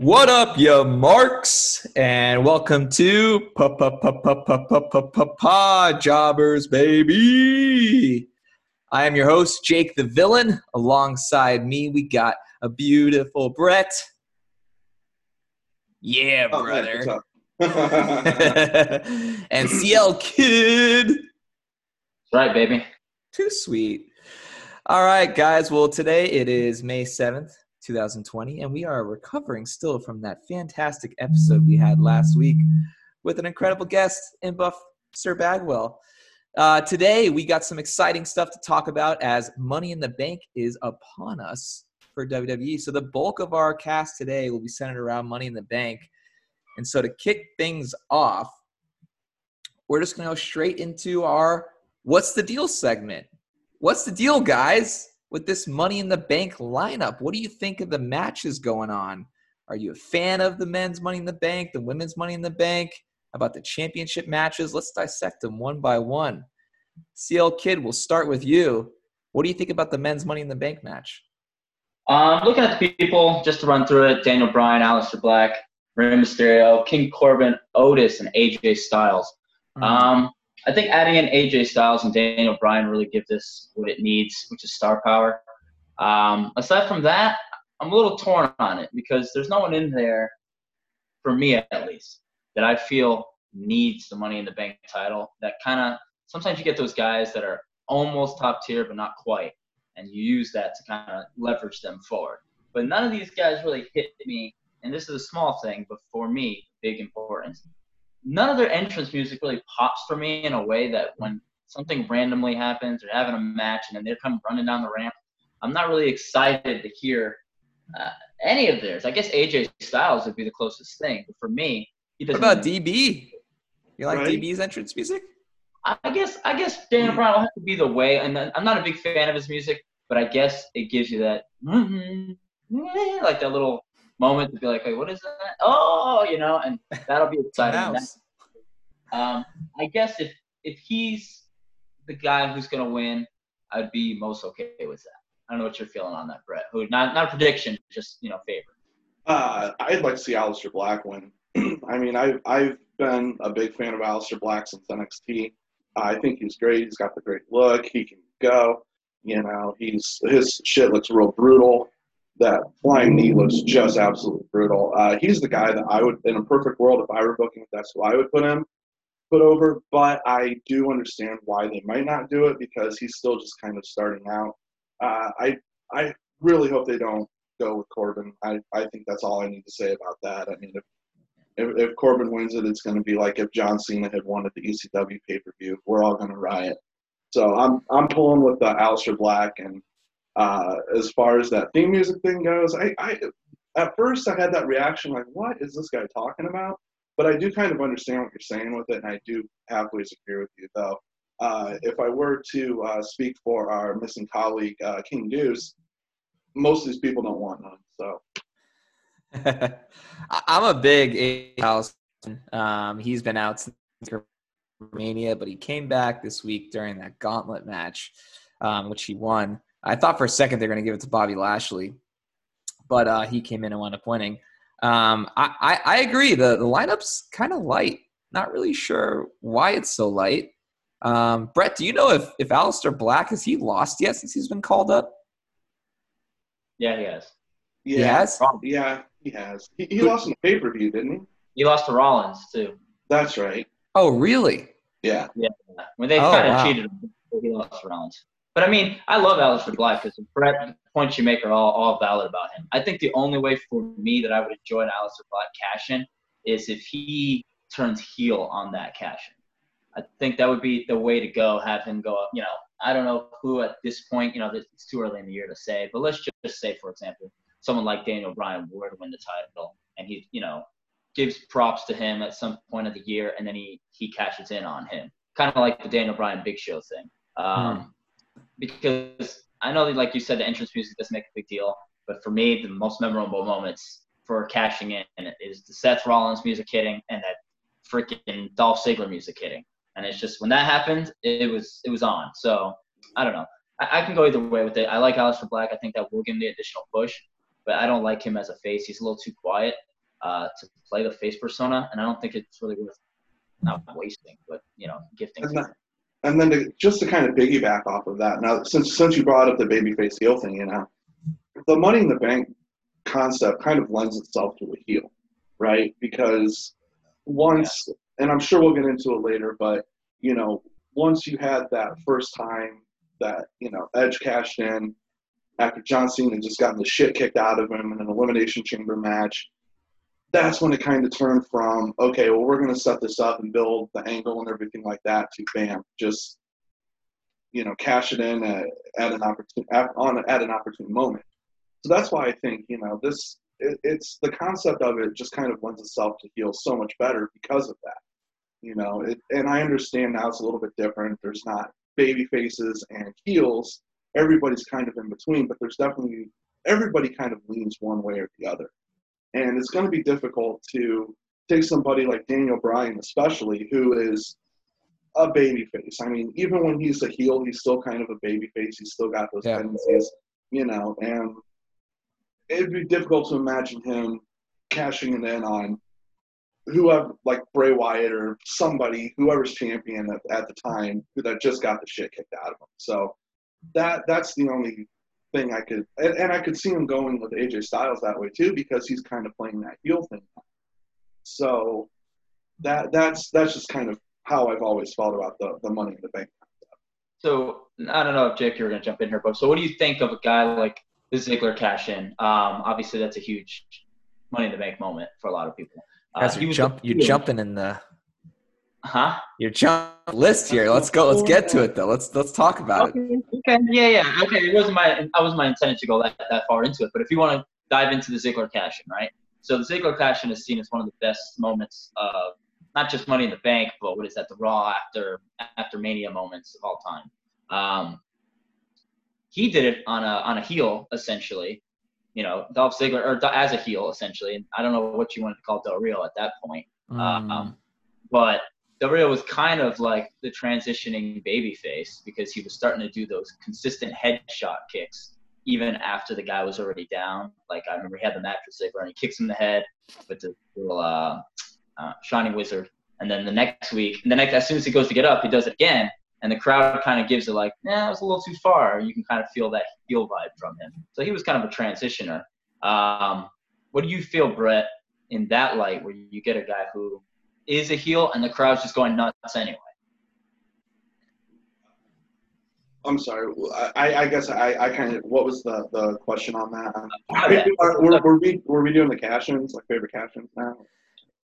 What up, you marks? And welcome to Pa Pa Pa Pa Pa Pa Pa Pa Pa Jobbers, baby. I am your host, Jake the Villain. Alongside me, we got a beautiful Brett. Yeah, Oh, man, brother. and CL Kid. That's right, baby. Too sweet. All right, guys. Well, today it is May 7th, 2020, and we are recovering still from that fantastic episode we had last week with an incredible guest in Buff Sir Bagwell. Uh, today, we got some exciting stuff to talk about as Money in the Bank is upon us for WWE. So, the bulk of our cast today will be centered around Money in the Bank. And so, to kick things off, we're just going to go straight into our What's the Deal segment. What's the deal, guys, with this Money in the Bank lineup? What do you think of the matches going on? Are you a fan of the men's Money in the Bank, the women's Money in the Bank? About the championship matches? Let's dissect them one by one. CL Kid, we'll start with you. What do you think about the men's Money in the Bank match? Um, looking at the people, just to run through it: Daniel Bryan, Aleister Black, Rey Mysterio, King Corbin, Otis, and AJ Styles. Um, I think adding in AJ Styles and Daniel Bryan really give this what it needs, which is star power. Um, aside from that, I'm a little torn on it because there's no one in there, for me at least, that I feel needs the Money in the Bank title. That kind of sometimes you get those guys that are almost top tier but not quite, and you use that to kind of leverage them forward. But none of these guys really hit me, and this is a small thing, but for me, big importance none of their entrance music really pops for me in a way that when something randomly happens or having a match and then they come running down the ramp, I'm not really excited to hear uh, any of theirs. I guess AJ Styles would be the closest thing, but for me, he What doesn't. what about DB? You like Right. DB's entrance music? I guess I guess Daniel Bryan will have to be the way, and I'm not a big fan of his music, but I guess it gives you that like that little moment to be like, hey, what is that? Oh, you know, and that'll be exciting. And Um, I guess if if he's the guy who's gonna win, I'd be most okay with that. I don't know what you're feeling on that, Brett. Who not not a prediction, just you know favorite. uh, I'd like to see Aleister Black win. I mean, I've, I've been a big fan of Aleister Black since NXT. I think he's great. He's got the great look. He can go. You know, he's his shit looks real brutal. That flying knee looks just absolutely brutal. Uh, he's the guy that I would, in a perfect world, if I were booking, that's who I would put him, put over. But I do understand why they might not do it because he's still just kind of starting out. Uh, I I really hope they don't go with Corbin. I, I think that's all I need to say about that. I mean, if if, if Corbin wins it, it's going to be like if John Cena had won at the ECW pay per view. We're all going to riot. So I'm I'm pulling with the Aleister Black. And uh, as far as that theme music thing goes, I, I at first I had that reaction like, what is this guy talking about? But I do kind of understand what you're saying with it, and I do halfway agree with you though. Uh, if I were to uh, speak for our missing colleague uh, King Deuce, most of these people don't want none. So I'm a big A House. Um, he's been out since Romania, but he came back this week during that gauntlet match, um, which he won. I thought for a second they're going to give it to Bobby Lashley, but uh, he came in and wound up winning. Um, I, I, I agree. The, the lineup's kind of light. Not really sure why it's so light. Um, Brett, do you know if, if Aleister Black has he lost yet since he's been called up? Yeah, he has. yeah, He has. yeah, he has. He, he lost in the pay per view, didn't he? He lost to Rollins too. That's right. Oh, really? Yeah. Yeah. When they Oh, kind of wow. cheated him, he lost to Rollins. But I mean, I love Aleister Black because the points you make are all, all valid about him. I think the only way for me that I would enjoy an Black cash in is if he turns heel on that cash in. I think that would be the way to go. Have him go up. You know, I don't know who at this point. You know, it's too early in the year to say. But let's just say, for example, someone like Daniel Bryan were to win the title, and he, you know, gives props to him at some point of the year, and then he he cashes in on him, kind of like the Daniel Bryan Big Show thing. Um, Because I know, that, like you said, the entrance music doesn't make a big deal, but for me, the most memorable moments for cashing in is the Seth Rollins music hitting and that freaking Dolph Ziggler music hitting. And it's just when that happened, it was it was on. So I don't know. I, I can go either way with it. I like Aleister Black. I think that will give him the additional push, but I don't like him as a face. He's a little too quiet. uh, to play the face persona, and I don't think it's really worth not wasting, but you know, gifting. And then to, just to kind of piggyback off of that, now since since you brought up the babyface heel thing, you know, the Money in the Bank concept kind of lends itself to a heel, right? Because once, yeah. and I'm sure we'll get into it later, but you know, once you had that first time that you know Edge cashed in after John Cena just gotten the shit kicked out of him in an elimination chamber match, that's when it kind of turned from okay, well we're going to set this up and build the angle and everything like that to bam, just you know cash it in at, at an opportune at, on at an opportune moment. So that's why I think you know this it, it's the concept of it just kind of lends itself to heel so much better because of that. You know, it, and I understand now it's a little bit different. There's not baby faces and heels. Everybody's kind of in between, but there's definitely everybody kind of leans one way or the other. And it's going to be difficult to take somebody like Daniel Bryan, especially, who is a baby face. I mean, even when he's a heel, he's still kind of a baby face. He's still got those yeah. tendencies, you know, and it'd be difficult to imagine him cashing it in on whoever, like Bray Wyatt or somebody, whoever's champion at, at the time, who that just got the shit kicked out of him. So that that's the only thing I could, and, and I could see him going with AJ Styles that way too, because he's kind of playing that heel thing. So that that's that's just kind of how I've always felt about the the Money in the Bank. So I don't know if Jake, you're going to jump in here, but so what do you think of a guy like the Ziggler cash in? Um, obviously, that's a huge Money in the Bank moment for a lot of people. Uh, you jump, you're jumping in the Huh? Your jump list here. Let's go. Let's get to it though. Let's let's talk about okay. it. Okay. Yeah, yeah. Okay. It wasn't my I wasn't my intention to go that, that far into it, but if you want to dive into the Ziggler cash in, right? So the Ziggler cash in is seen as one of the best moments of not just Money in the Bank, but what is that? The Raw after after Mania moments of all time. Um, he did it on a on a heel essentially, you know, Dolph Ziggler or as a heel essentially. And I don't know what you wanted to call Del Rio at that point, mm. um, but Del Rio was kind of like the transitioning baby face because he was starting to do those consistent headshot kicks even after the guy was already down. Like I remember he had the mattress Ziggler and he kicks him in the head with the little uh, uh, shining wizard. And then the next week, and the next as soon as he goes to get up, he does it again, and the crowd kind of gives it like, "Yeah, it was a little too far." You can kind of feel that heel vibe from him. So he was kind of a transitioner. Um, what do you feel, Brett, in that light, where you get a guy who is a heel, and the crowd's just going nuts anyway. I'm sorry. I, I guess I, I kind of what was the, the question on that? Were, were, were, we were we doing the cash-ins like favorite cash-ins now?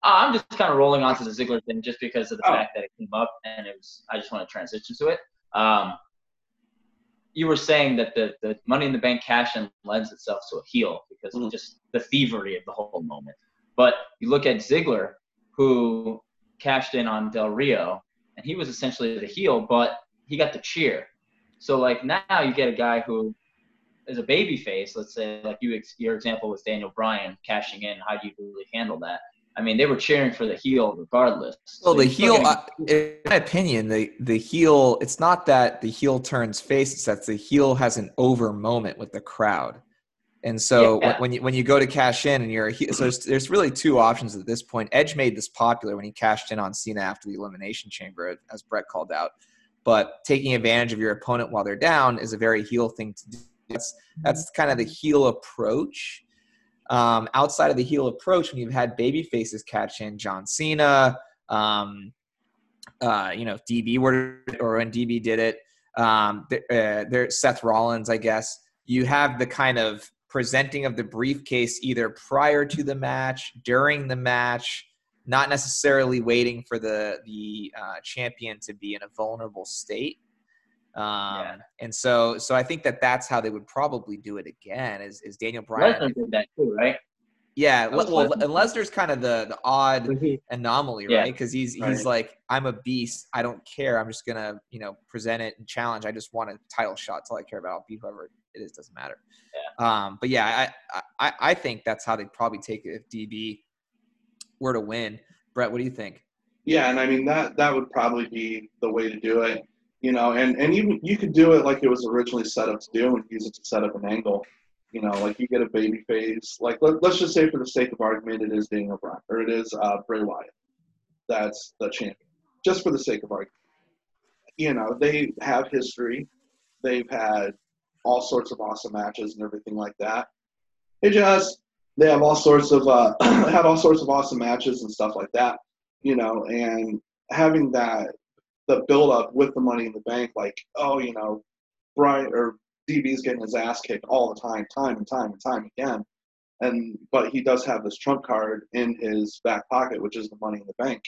Uh, I'm just kind of rolling onto the Ziggler thing just because of the oh. fact that it came up and it was I just want to transition to it. Um, you were saying that the, the Money in the Bank cash-in lends itself to a heel because mm-hmm. of just the thievery of the whole moment. But you look at Ziggler, who cashed in on Del Rio, and he was essentially the heel, but he got the cheer. So like now you get a guy who is a baby face. Let's say like you your example was Daniel Bryan cashing in. How do you really handle that? I mean, they were cheering for the heel regardless. Well, so the heel, getting- in my opinion, the the heel. It's not that the heel turns face; it's that the heel has an over moment with the crowd. And so yeah. when, you when you go to cash in and you're so there's, there's, really two options at this point. Edge made this popular when he cashed in on Cena after the Elimination Chamber, as Brett called out. But taking advantage of your opponent while they're down is a very heel thing to do. That's that's kind of the heel approach. Um, outside of the heel approach, when you've had baby faces catch in, John Cena, um, uh, you know, DB were or when DB did it, um, uh, there Seth Rollins, I guess. You have the kind of presenting of the briefcase either prior to the match, during the match, not necessarily waiting for the the uh, champion to be in a vulnerable state. Um, yeah. And so, so I think that that's how they would probably do it again. Is is Daniel Bryan? Lesnar did that too, right? Yeah, well, and Lesnar's kind of the the odd anomaly, yeah. right? Because he's right. he's like, I'm a beast. I don't care. I'm just gonna you know present it and challenge. I just want a title shot. That's all I care about. I'll beat whoever it is. Doesn't matter. Um, but yeah, I, I I think that's how they'd probably take it if DB were to win. Brett, what do you think? Yeah, and I mean that that would probably be the way to do it. You know, and and even you could do it like it was originally set up to do and use it to set up an angle. You know, like you get a baby face. Like let, let's just say for the sake of argument, it is Daniel Bryan or it is uh, Bray Wyatt. That's the champion. Just for the sake of argument. You know, they have history. They've had all sorts of awesome matches and everything like that. It just they have all sorts of uh, had all sorts of awesome matches and stuff like that. You know, and having that the build up with the money in the bank, like, oh, you know, Bryan or DB's getting his ass kicked all the time, time and time and time again. And but he does have this trump card in his back pocket, which is the money in the bank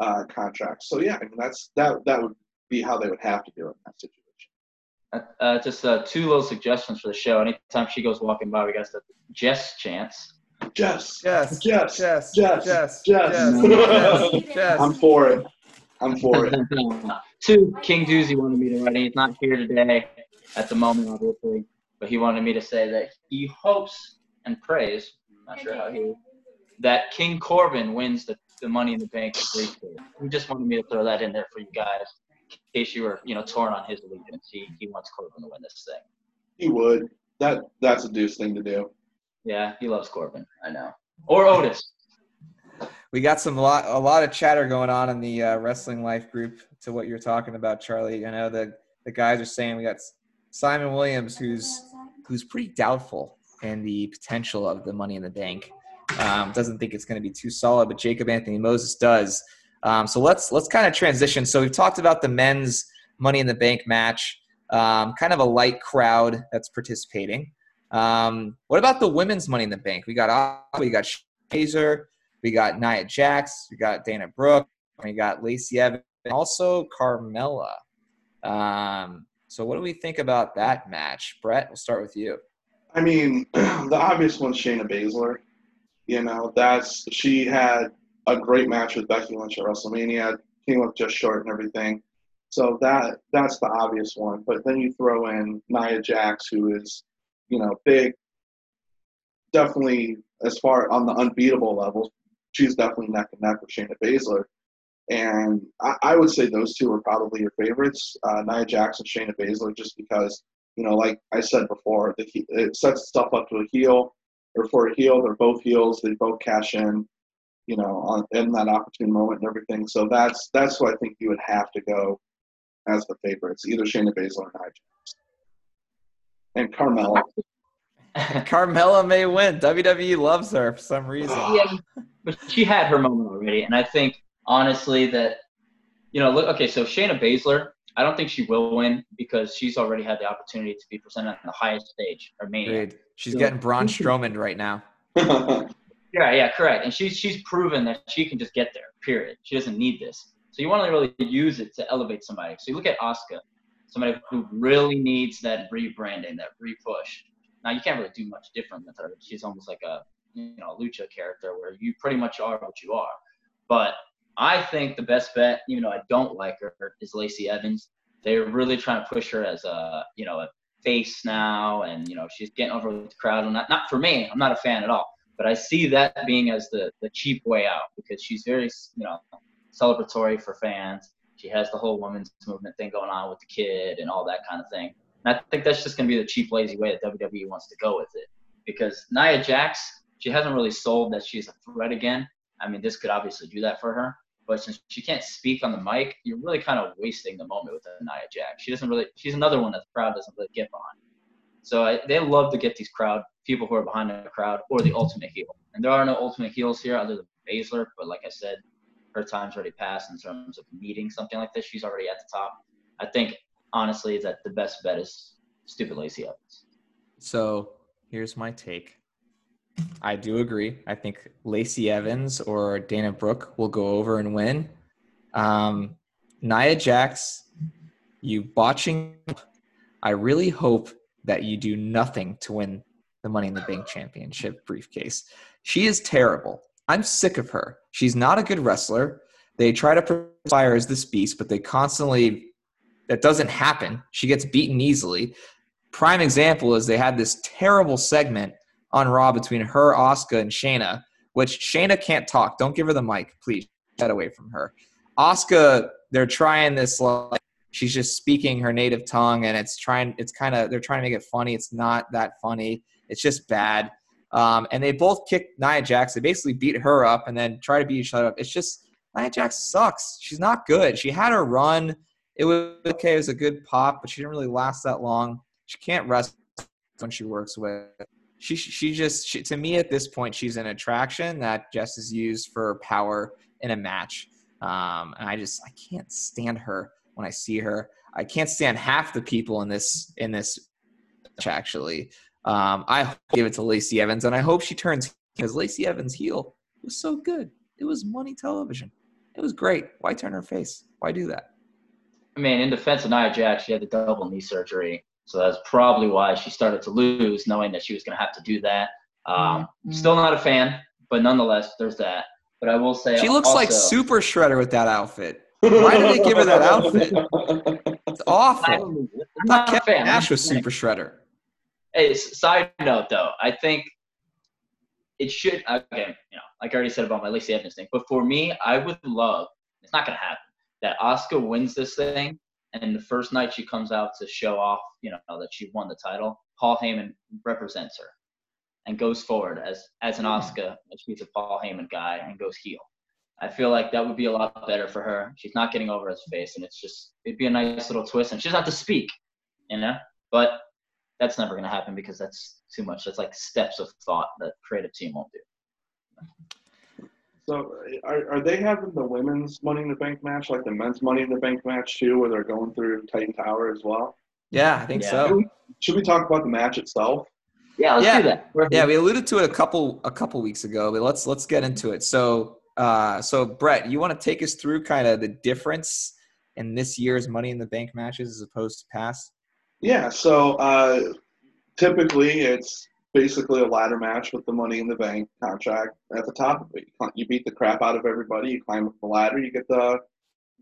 uh, contract. So yeah, I mean that's that that would be how they would have to do it in that situation. Uh, uh, just uh, two little suggestions for the show. Anytime she goes walking by, we got the Jess chance. Jess. Jess. Jess. Jess. Jess. Jess. Jess. Jess. Jess. I'm for it. I'm for it. Two, King Doozy wanted me to write. He's not here today at the moment, obviously, but he wanted me to say that he hopes and prays. I'm not sure how he that King Corbin wins the, the Money in the Bank briefcase. He just wanted me to throw that in there for you guys, in case you were you know torn on his allegiance. He he wants Corbin to win this thing. He would. That that's a deuce thing to do. Yeah, he loves Corbin. I know. Or Otis. We got some lot a lot of chatter going on in the uh, wrestling life group to what you're talking about, Charlie. I know the the guys are saying we got Simon Williams, who's who's pretty doubtful in the potential of the Money in the Bank. Um, doesn't think it's going to be too solid, but Jacob Anthony Moses does. Um, so let's let's kind of transition. So we've talked about the men's Money in the Bank match, um, kind of a light crowd that's participating. Um, what about the women's Money in the Bank? We got we got Baszler, we got Nia Jax, we got Dana Brooke, we got Lacey Evans, also Carmella. Um, so what do we think about that match, Brett? We'll start with you. I mean, the obvious one's Shayna Baszler. You know, that's she had a great match with Becky Lynch at WrestleMania, came up just short and everything. So that that's the obvious one. But then you throw in Nia Jax, who is, you know, big, definitely as far on the unbeatable level, she's definitely neck and neck with Shayna Baszler. And I, I would say those two are probably your favorites, uh, Nia Jax and Shayna Baszler, just because, you know, like I said before, the, it sets stuff up to a heel or for a heel. They're both heels. They both cash in, you know, on, in that opportune moment and everything. So that's that's who I think you would have to go as the favorites, either Shayna Baszler or Nia Jax. And Carmella. Carmella may win. WWE loves her for some reason. Yeah, but she had her moment already, and I think honestly that you know, look, okay, so Shayna Baszler, I don't think she will win because she's already had the opportunity to be presented on the highest stage or Mania. Great. She's getting Braun Strowman right now. yeah, yeah, correct. And she's she's proven that she can just get there. Period. She doesn't need this. So you want to really use it to elevate somebody. So you look at Asuka, somebody who really needs that rebranding, that repush. Now you can't really do much different with her. She's almost like a you know a lucha character where you pretty much are what you are. But I think the best bet, even though I don't like her, is Lacey Evans. They're really trying to push her as a you know a face now, and you know she's getting over with the crowd. And not not for me, I'm not a fan at all. But I see that being as the the cheap way out because she's very you know celebratory for fans. She has the whole women's movement thing going on with the kid and all that kind of thing. And I think that's just going to be the cheap, lazy way that WWE wants to go with it. Because Nia Jax, she hasn't really sold that she's a threat again. I mean, this could obviously do that for her. But since she can't speak on the mic, you're really kind of wasting the moment with Nia Jax. She doesn't really. She's another one that the crowd doesn't really get behind. So I, they love to get these crowd people who are behind the crowd or the ultimate heel. And there are no ultimate heels here other than Baszler. But like I said, her time's already passed in terms of needing something like this. She's already at the top. I think honestly that the best bet is stupid Lacey Evans. So here's my take. I do agree. I think Lacey Evans or Dana Brooke will go over and win. Um, Nia Jax, you botching. I really hope that you do nothing to win the Money in the Bank Championship briefcase. She is terrible. I'm sick of her. She's not a good wrestler. They try to perspire as this beast, but they constantly that doesn't happen. She gets beaten easily. Prime example is they had this terrible segment on Raw between her, Asuka, and Shayna, which Shayna can't talk. Don't give her the mic, please. Get away from her. Asuka, they're trying this like she's just speaking her native tongue, and it's trying. It's kind of they're trying to make it funny. It's not that funny. It's just bad. Um, and they both kicked Nia Jax. They basically beat her up and then try to beat each other up. It's just Nia Jax sucks. She's not good. She had her run. It was okay. It was a good pop, but she didn't really last that long. She can't rest when she works with. She she just she, to me at this point she's an attraction that just is used for power in a match. Um, and I just I can't stand her when I see her. I can't stand half the people in this in this actually. Um, I give it to Lacey Evans, and I hope she turns because Lacey Evans' heel was so good. It was money television. It was great. Why turn her face? Why do that? I mean, in defense of Nia Jax, she had the double knee surgery, so that's probably why she started to lose, knowing that she was going to have to do that. Um, Mm-hmm. Still not a fan, but nonetheless, there's that. But I will say She looks like Super Shredder with that outfit. Why did they give her that outfit? It's I awful. don't- I'm not a Kevin fan. Nash was Super Shredder. Hey, side note though, I think it should. Okay, you know, like I already said about my Lacey Evans thing, but for me, I would love. It's not gonna happen. That Asuka wins this thing, and the first night she comes out to show off, you know, that she won the title. Paul Heyman represents her, and goes forward as as an mm-hmm. Asuka, and she's a Paul Heyman guy, and goes heel. I feel like that would be a lot better for her. She's not getting over his face, and it's just it'd be a nice little twist, and she doesn't have to speak, you know. But that's never going to happen because that's too much. That's like steps of thought that creative team won't do. So are, are they having the women's Money in the Bank match like the men's Money in the Bank match too, where they're going through Titan Tower as well? Yeah, I think Yeah. so. Should we talk about the match itself? Yeah, let's Yeah. do that. We're- Yeah, we alluded to it a couple a couple weeks ago, but let's let's get into it. So, uh, so Brett, you want to take us through kind of the difference in this year's Money in the Bank matches as opposed to past? Yeah, so uh, typically it's basically a ladder match with the Money in the Bank contract at the top of it. You beat the crap out of everybody. You climb up the ladder. You get the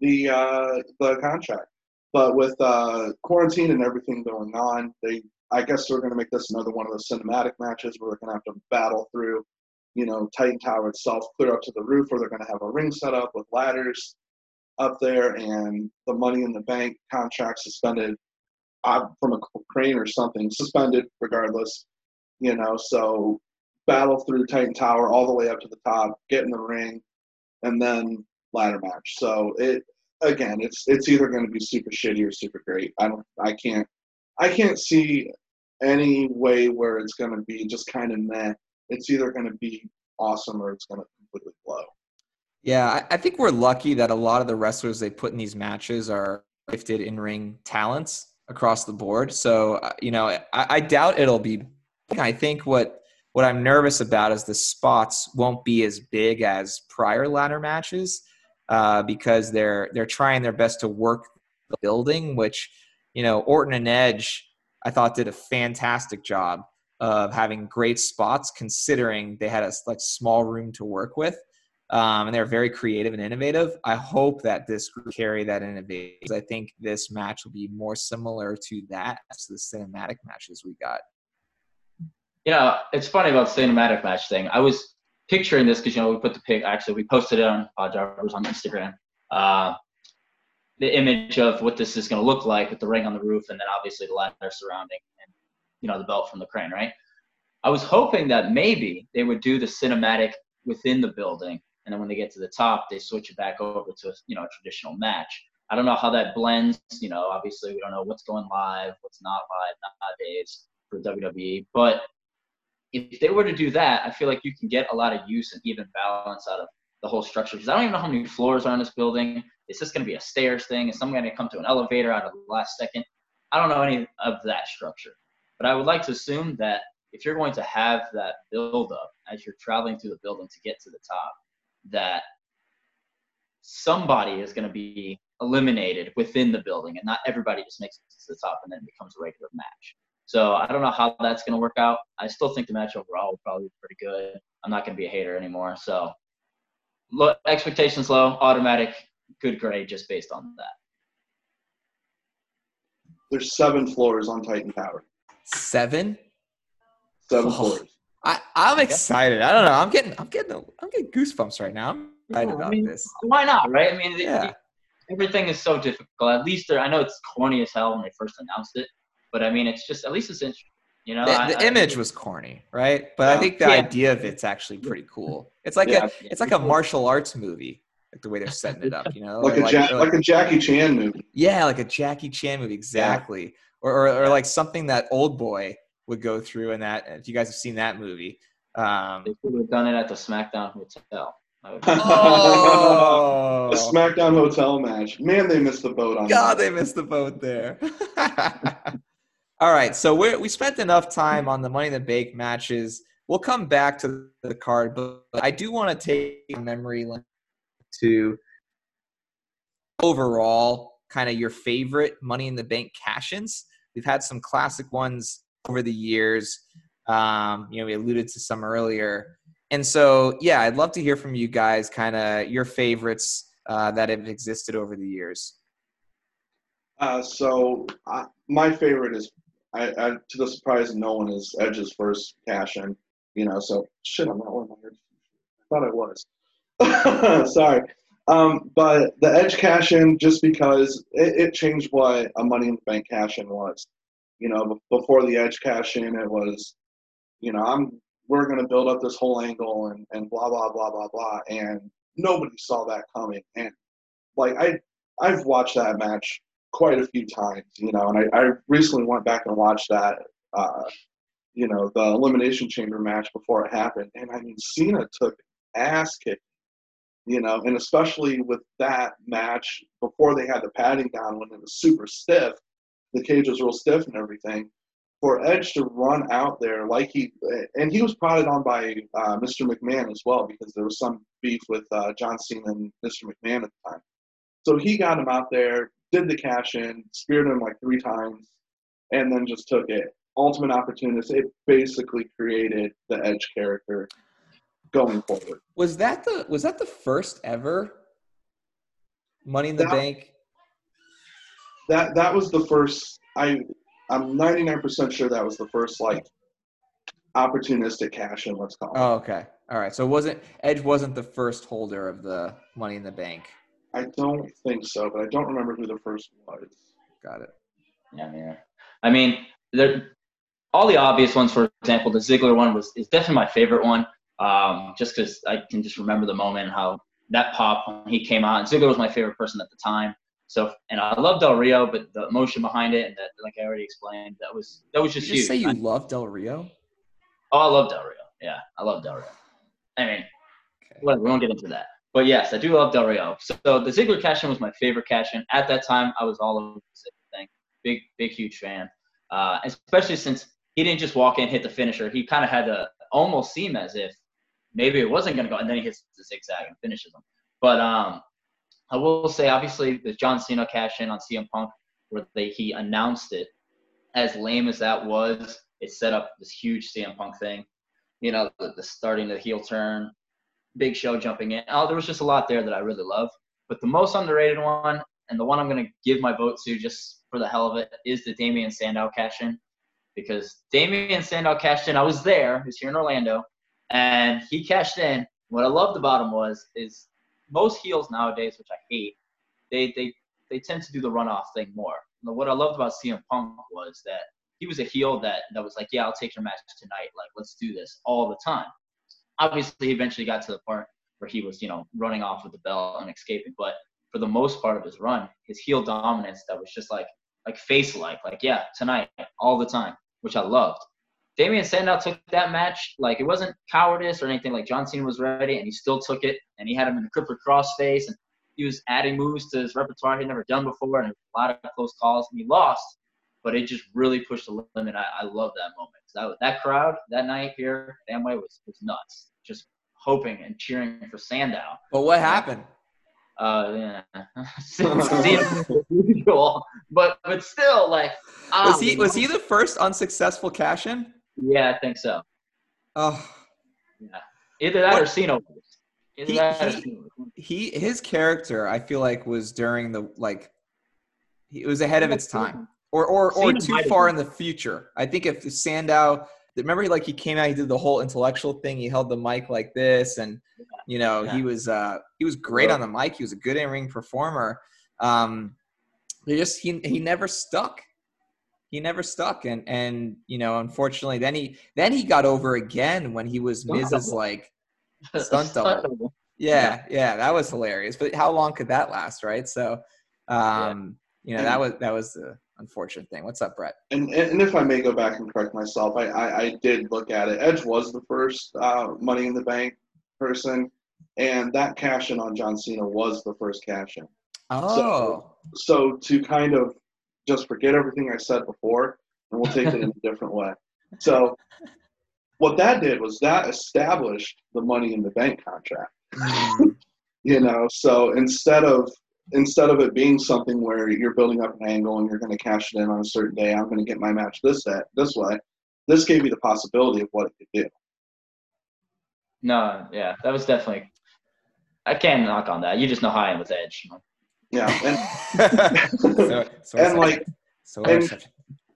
the uh, the contract. But with uh, quarantine and everything going on, they I guess they're going to make this another one of those cinematic matches where they're going to have to battle through, you know, Titan Tower itself, clear up to the roof, where they're going to have a ring set up with ladders up there, and the Money in the Bank contract suspended uh, from a crane or something, suspended regardless. You know, so battle through Titan Tower all the way up to the top, get in the ring, and then ladder match. So it again, it's it's either going to be super shitty or super great. I don't, I can't, I can't see any way where it's going to be just kind of meh. It's either going to be awesome or it's going to completely blow. Yeah, I, I think we're lucky that a lot of the wrestlers they put in these matches are gifted in ring talents across the board. So uh, you know, I, I doubt it'll be. I think what what I'm nervous about is the spots won't be as big as prior ladder matches uh, because they're they're trying their best to work the building. Which you know, Orton and Edge, I thought did a fantastic job of having great spots considering they had a like small room to work with um, and they're very creative and innovative. I hope that this group carry that innovation. I think this match will be more similar to that as the cinematic matches we got. You know, it's funny about the cinematic match thing. I was picturing this because you know we put the pic. Actually, we posted it on Pod Drivers on Instagram. Uh, the image of what this is going to look like with the ring on the roof, and then obviously the ladder surrounding, and you know the belt from the crane, right? I was hoping that maybe they would do the cinematic within the building, and then when they get to the top, they switch it back over to a, you know a traditional match. I don't know how that blends. You know, obviously we don't know what's going live, what's not live nowadays for WWE. But if they were to do that, I feel like you can get a lot of use and even balance out of the whole structure. Because I don't even know how many floors are in this building. Is this going to be a stairs thing? Is someone going to come to an elevator out of the last second? I don't know any of that structure. But I would like to assume that if you're going to have that build up as you're traveling through the building to get to the top, that somebody is going to be eliminated within the building and not everybody just makes it to the top and then becomes a regular match. So I don't know how that's going to work out. I still think the match overall will probably be pretty good. I'm not going to be a hater anymore. So low, expectations low, automatic, good grade just based on that. There's seven floors on Titan Tower. Seven. Seven Oh. floors. I, I'm excited. I don't know. I'm getting I'm getting I'm getting goosebumps right now. I'm excited Yeah, I about mean, this. Why not, right? I mean, it- Yeah. everything is so difficult. At least I know it's corny as hell when they first announced it, but I mean, it's just at least it's int- You know, the, I- the I- image was corny, right? But I think the Yeah. idea of it's actually pretty cool. It's like Yeah. a it's like a martial arts movie, like the way they're setting it up. You know, like Or a ja- or like a Jackie Chan movie. yeah, like a Jackie Chan movie, exactly. Or, or or like something that Old Boy would go through in that. If you guys have seen that movie, um, They could have done it at the SmackDown Hotel. I oh, A SmackDown Hotel match. Man, they missed the boat on God, that. they missed the boat there. All right, so we we spent enough time on the Money in the Bank matches. We'll come back to the card, but I do want to take a memory lane to overall kind of your favorite Money in the Bank cash-ins. We've had some classic ones over the years. Um, you know, we alluded to some earlier, and so yeah, I'd love to hear from you guys, kind of your favorites uh, that have existed over the years. Uh, so my favorite is, I, I, to the surprise of no one, is Edge's first cash in. You know, so shit, I'm not wearing my. I thought I was. Sorry. Um, but the Edge cash in, just because it, it changed what a Money in the Bank cash in was. You know, before the Edge cash in, it was, you know, I'm we're gonna build up this whole angle and and blah blah blah blah blah, and nobody saw that coming. And like I, I've watched that match quite a few times, you know, and I, I recently went back and watched that, uh, you know, the Elimination Chamber match before it happened, and I mean, Cena took ass kicking, you know, and especially with that match before they had the padding down when it was super stiff, the cage was real stiff and everything. For Edge to run out there like he, and he was prodded on by uh, Mr. McMahon as well because there was some beef with uh, John Cena and Mr. McMahon at the time. So he got him out there, did the cash in, speared him like three times, and then just took it. Ultimate opportunist. It basically created the Edge character going forward. Was that the was that the first ever Money in the That- Bank? That that was the first. I I'm 99% sure that was the first like opportunistic cash in. Let's call it. Oh, okay. All right. So it wasn't Edge wasn't the first holder of the Money in the Bank. I don't think so, but I don't remember who the first was. Got it. Yeah, yeah. I mean, there, all the obvious ones. For example, the Ziggler one was is definitely my favorite one. Um, just because I can just remember the moment how that pop when he came out. And Ziggler was my favorite person at the time. So, and I love Del Rio, but the emotion behind it, and that, like I already explained, that was that was Did just you just say huge. you love Del Rio? Oh, I love Del Rio. Yeah, I love Del Rio. I mean, Okay. whatever, we won't get into that. But yes, I do love Del Rio. So, so the Ziggler cash in was my favorite cash in. At that time, I was all over the Ziggler thing. Big, big, huge fan. Uh, especially since he didn't just walk in, hit the finisher. He kind of had to almost seem as if maybe it wasn't going to go, and then he hits the zigzag and finishes him. But um, I will say, obviously, the John Cena cash in on CM Punk, where they, he announced it, as lame as that was, it set up this huge CM Punk thing. You know, the, the starting the heel turn, Big Show jumping in. Oh, there was just a lot there that I really love. But the most underrated one, and the one I'm going to give my vote to just for the hell of it, is the Damien Sandow cash in. Because Damien Sandow cashed in. I was there. He was here in Orlando. And he cashed in. What I loved about him was is most heels nowadays, which I hate, they they they tend to do the runoff thing more. What I loved about CM Punk was that he was a heel that that was like, yeah, I'll take your match tonight. Like, let's do this all the time. Obviously, he eventually got to the part where he was, you know, running off with the belt and escaping. But for the most part of his run, his heel dominance that was just like like face like, like yeah, tonight, all the time, which I loved. Damien Sandow took that match like it wasn't cowardice or anything. Like John Cena was ready, and he still took it, and he had him in the crippler crossface, and he was adding moves to his repertoire he'd never done before, and a lot of close calls, and he lost, but it just really pushed the limit. I, I love that moment. That that crowd that night here Amway was was nuts, just hoping and cheering for Sandow. But what happened? Uh, yeah, usual, but but still, like, Was ah, he was he the first unsuccessful cash in? Yeah, I think so. Oh, Yeah, either that or What- Cena. Either He- that he- he his character I feel like was during the like it was ahead of its time. Or or or Cena too far in the future. I think if Sandow remember like he came out he did the whole intellectual thing he held the mic like this and you know he was uh he was great on the mic. He was a good in-ring performer. Um he just he he never stuck he never stuck, and and you know, unfortunately, then he then he got over again when he was Stunt Miz's double. like Stunt double. yeah, yeah, that was hilarious. But how long could that last, right? So, um, you know, that was that was the unfortunate thing. What's up, Brett? And, and if I may go back and correct myself, I, I, I did look at it. Edge was the first uh, Money in the Bank person, and that cash in on John Cena was the first cash in. Oh, So to kind of just forget everything I said before, and we'll take it in a different way. So what that did was that established the Money in the Bank contract. Mm. you know so instead of instead of it being something where you're building up an angle and you're going to cash it in on a certain day i'm going to get my match this that this way this gave you the possibility of what it could do No, yeah, that was definitely. I can't knock on that. You just know how I am with Edge. Yeah and so, so and like so and-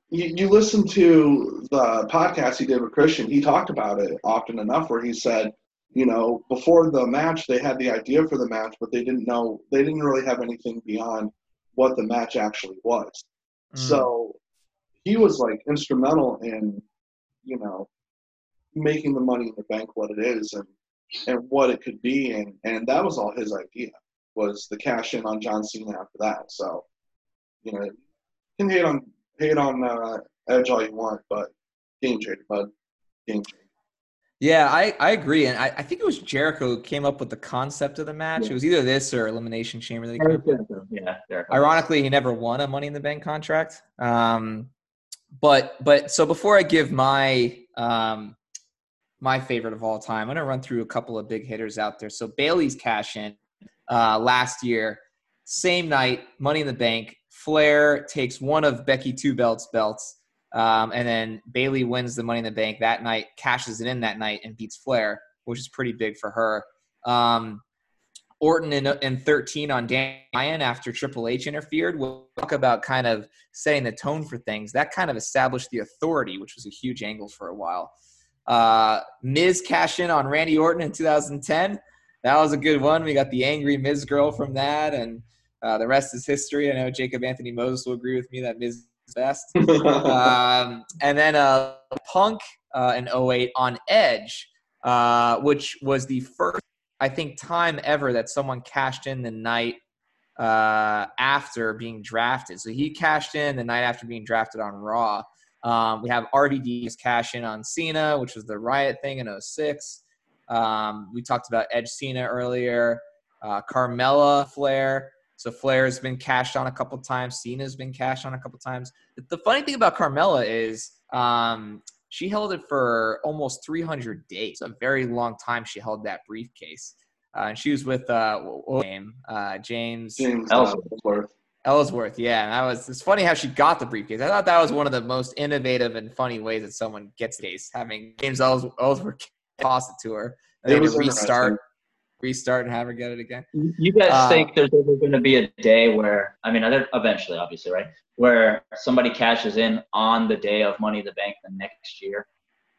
you, you listen to the podcast he did with christian he talked about it often enough where he said you know before the match they had the idea for the match but they didn't know they didn't really have anything beyond what the match actually was. Mm. So he was like instrumental in, you know, making the money in the bank what it is and and what it could be and and that was all his idea was the cash in on John Cena after that. So, you know, you can hate on hate on uh, Edge all you want, but game changer, bud. Game changer. Yeah, I, I agree. And I, I think it was Jericho who came up with the concept of the match. Yeah. It was either this or Elimination Chamber. that he came up with. Yeah, there. Ironically, he never won a Money in the Bank contract. Um, but but so before I give my um, my favorite of all time, I'm gonna run through a couple of big hitters out there. So Bayley's cash in uh, last year, same night, Money in the Bank. Flair takes one of Becky Two Belts belts, um, and then Bayley wins the Money in the Bank that night, cashes it in that night, and beats Flair, which is pretty big for her. Um, Orton in, in 13 on Dan Bryan after Triple H interfered. We'll talk about kind of setting the tone for things. That kind of established the authority, which was a huge angle for a while. Uh, Miz cash in on Randy Orton in 2010. That was a good one. We got the angry Miz girl from that, and uh, the rest is history. I know Jacob Anthony Moses will agree with me that Miz is best. um, and then uh, Punk uh, in 08 on Edge, uh, which was the first, I think, time ever that someone cashed in the night uh, after being drafted. So he cashed in the night after being drafted on Raw. Um, we have RVD's cash in on Cena, which was the Riot thing in 06. Um, we talked about Edge Cena earlier. Uh, Carmella Flair. So Flair's been cashed on a couple times. Cena's been cashed on a couple times. The funny thing about Carmella is um, she held it for almost 300 days. A very long time she held that briefcase. Uh, and she was with uh, what name? Uh, James James Ellsworth. Ellsworth. Ellsworth. Yeah, and that was. It's funny how she got the briefcase. I thought that was one of the most innovative and funny ways that someone gets case having James Ells- Ellsworth toss it to her. And It they had was to restart, restart, and have her get it again. You guys Uh, think there's ever going to be a day where, I mean, there- eventually, obviously, right? Where somebody cashes in on the day of Money in the Bank the next year,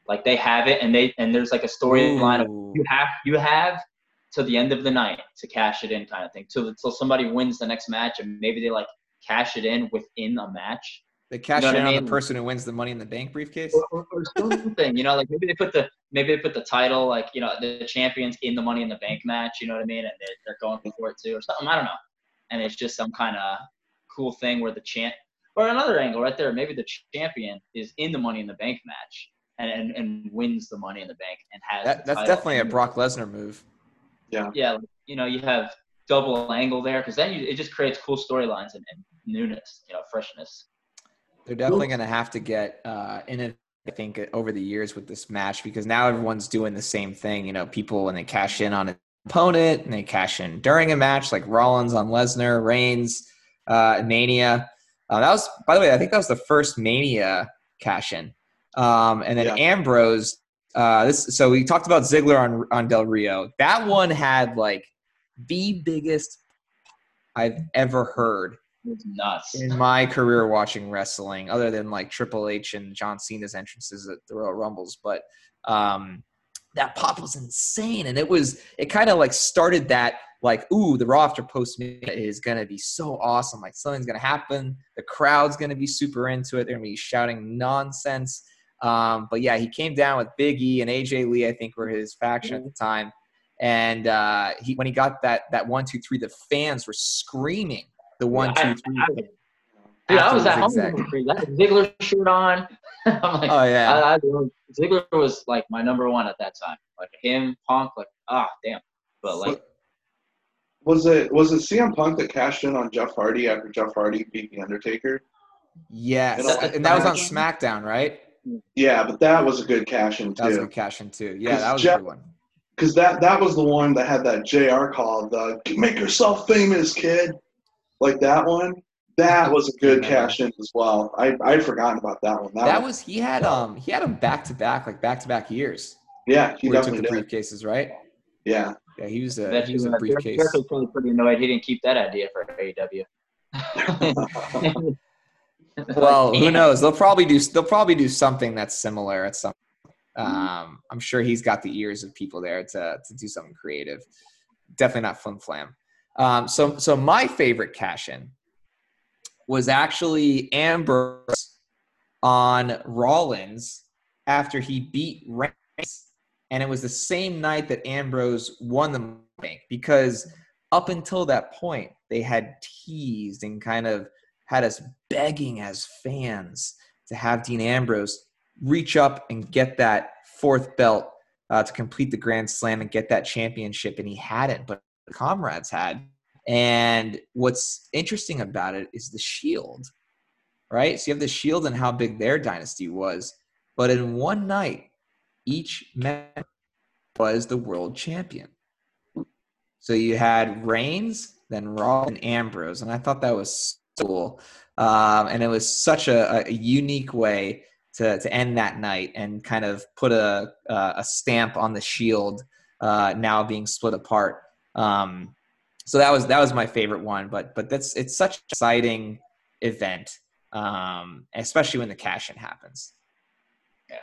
like they have it, and they and there's like a storyline of you have you have to the end of the night to cash it in, kind of thing. So until somebody wins the next match, and maybe they like cash it in within a match, They cash You know in what I on the person who wins the Money in the Bank briefcase. or, or, or something. you know, like maybe they put the maybe they put the title, like you know, the champions in the Money in the Bank match. You know what I mean? And they're, they're going for it too, or something. I don't know. And it's just some kind of cool thing where the champ, or another angle right there. Maybe the champion is in the Money in the Bank match and and, and wins the Money in the Bank and has. That, the that's title. definitely a Brock Lesnar move. Yeah. Yeah, like, you know, you have double angle there because then you, it just creates cool storylines and, and newness, you know, freshness. They're definitely going to have to get uh, in it. I think over the years with this match because now everyone's doing the same thing. You know, people when they cash in on an opponent and they cash in during a match, like Rollins on Lesnar, Reigns, uh, Mania. Uh, that was, by the way, I think that was the first Mania cash in. Um, and then Yeah. Ambrose. Uh, this so we talked about Ziggler on on Del Rio. That one had like the biggest I've ever heard nuts. in my career watching wrestling, other than like Triple H and John Cena's entrances at the Royal Rumbles, but um, that pop was insane, and it was it kind of like started that like, ooh, the Raw after post is gonna be so awesome. Like something's gonna happen. The crowd's gonna be super into it. They're gonna be shouting nonsense. Um, but yeah, he came down with Big E and AJ Lee. I think were his faction at the time. And uh, he when he got that that one two three, the fans were screaming the one two three. I, I, Dude, I was at home. Exactly. I had Ziggler shirt on. I'm like, oh yeah. I, I, Ziggler was like my number one at that time. Like him, Punk, like ah, damn. But like, was it was it CM Punk that cashed in on Jeff Hardy after Jeff Hardy beat the Undertaker? Yes, and, and that was on SmackDown, right? Yeah, but that was a good cash in too. That was a good cash in too. Yeah, that was Jeff, a good one. Because that that was the one that had that JR call, the "Make yourself famous, kid," like that one. That was a good cash in as well. I I'd forgotten about that one. That, that was, was he had um he had them back to back like back to back years. Yeah, he definitely took the did. briefcases, right? Yeah. Yeah, he was a, he was a briefcase. Jericho's probably pretty annoyed he didn't keep that idea for AEW. well, who knows? They'll probably do. They'll probably do something that's similar at some. Um, I'm sure he's got the ears of people there to to do something creative. Definitely not Flim Flam. Um, so, so my favorite cash in was actually Ambrose on Rollins after he beat Reigns, and it was the same night that Ambrose won the bank because up until that point they had teased and kind of had us begging as fans to have Dean Ambrose reach up and get that fourth belt uh, to complete the Grand Slam and get that championship, and he hadn't, but comrades had. And what's interesting about it is the Shield, right? So you have the Shield and how big their dynasty was, but in one night, each man was the world champion. So you had Reigns, then Raw, and Ambrose, and I thought that was cool. Um, and it was such a, a, unique way to, to end that night and kind of put a, a stamp on the shield uh, now being split apart. Um, so that was that was my favorite one. But but that's it's such an exciting event, um, especially when the cash in happens. Yeah.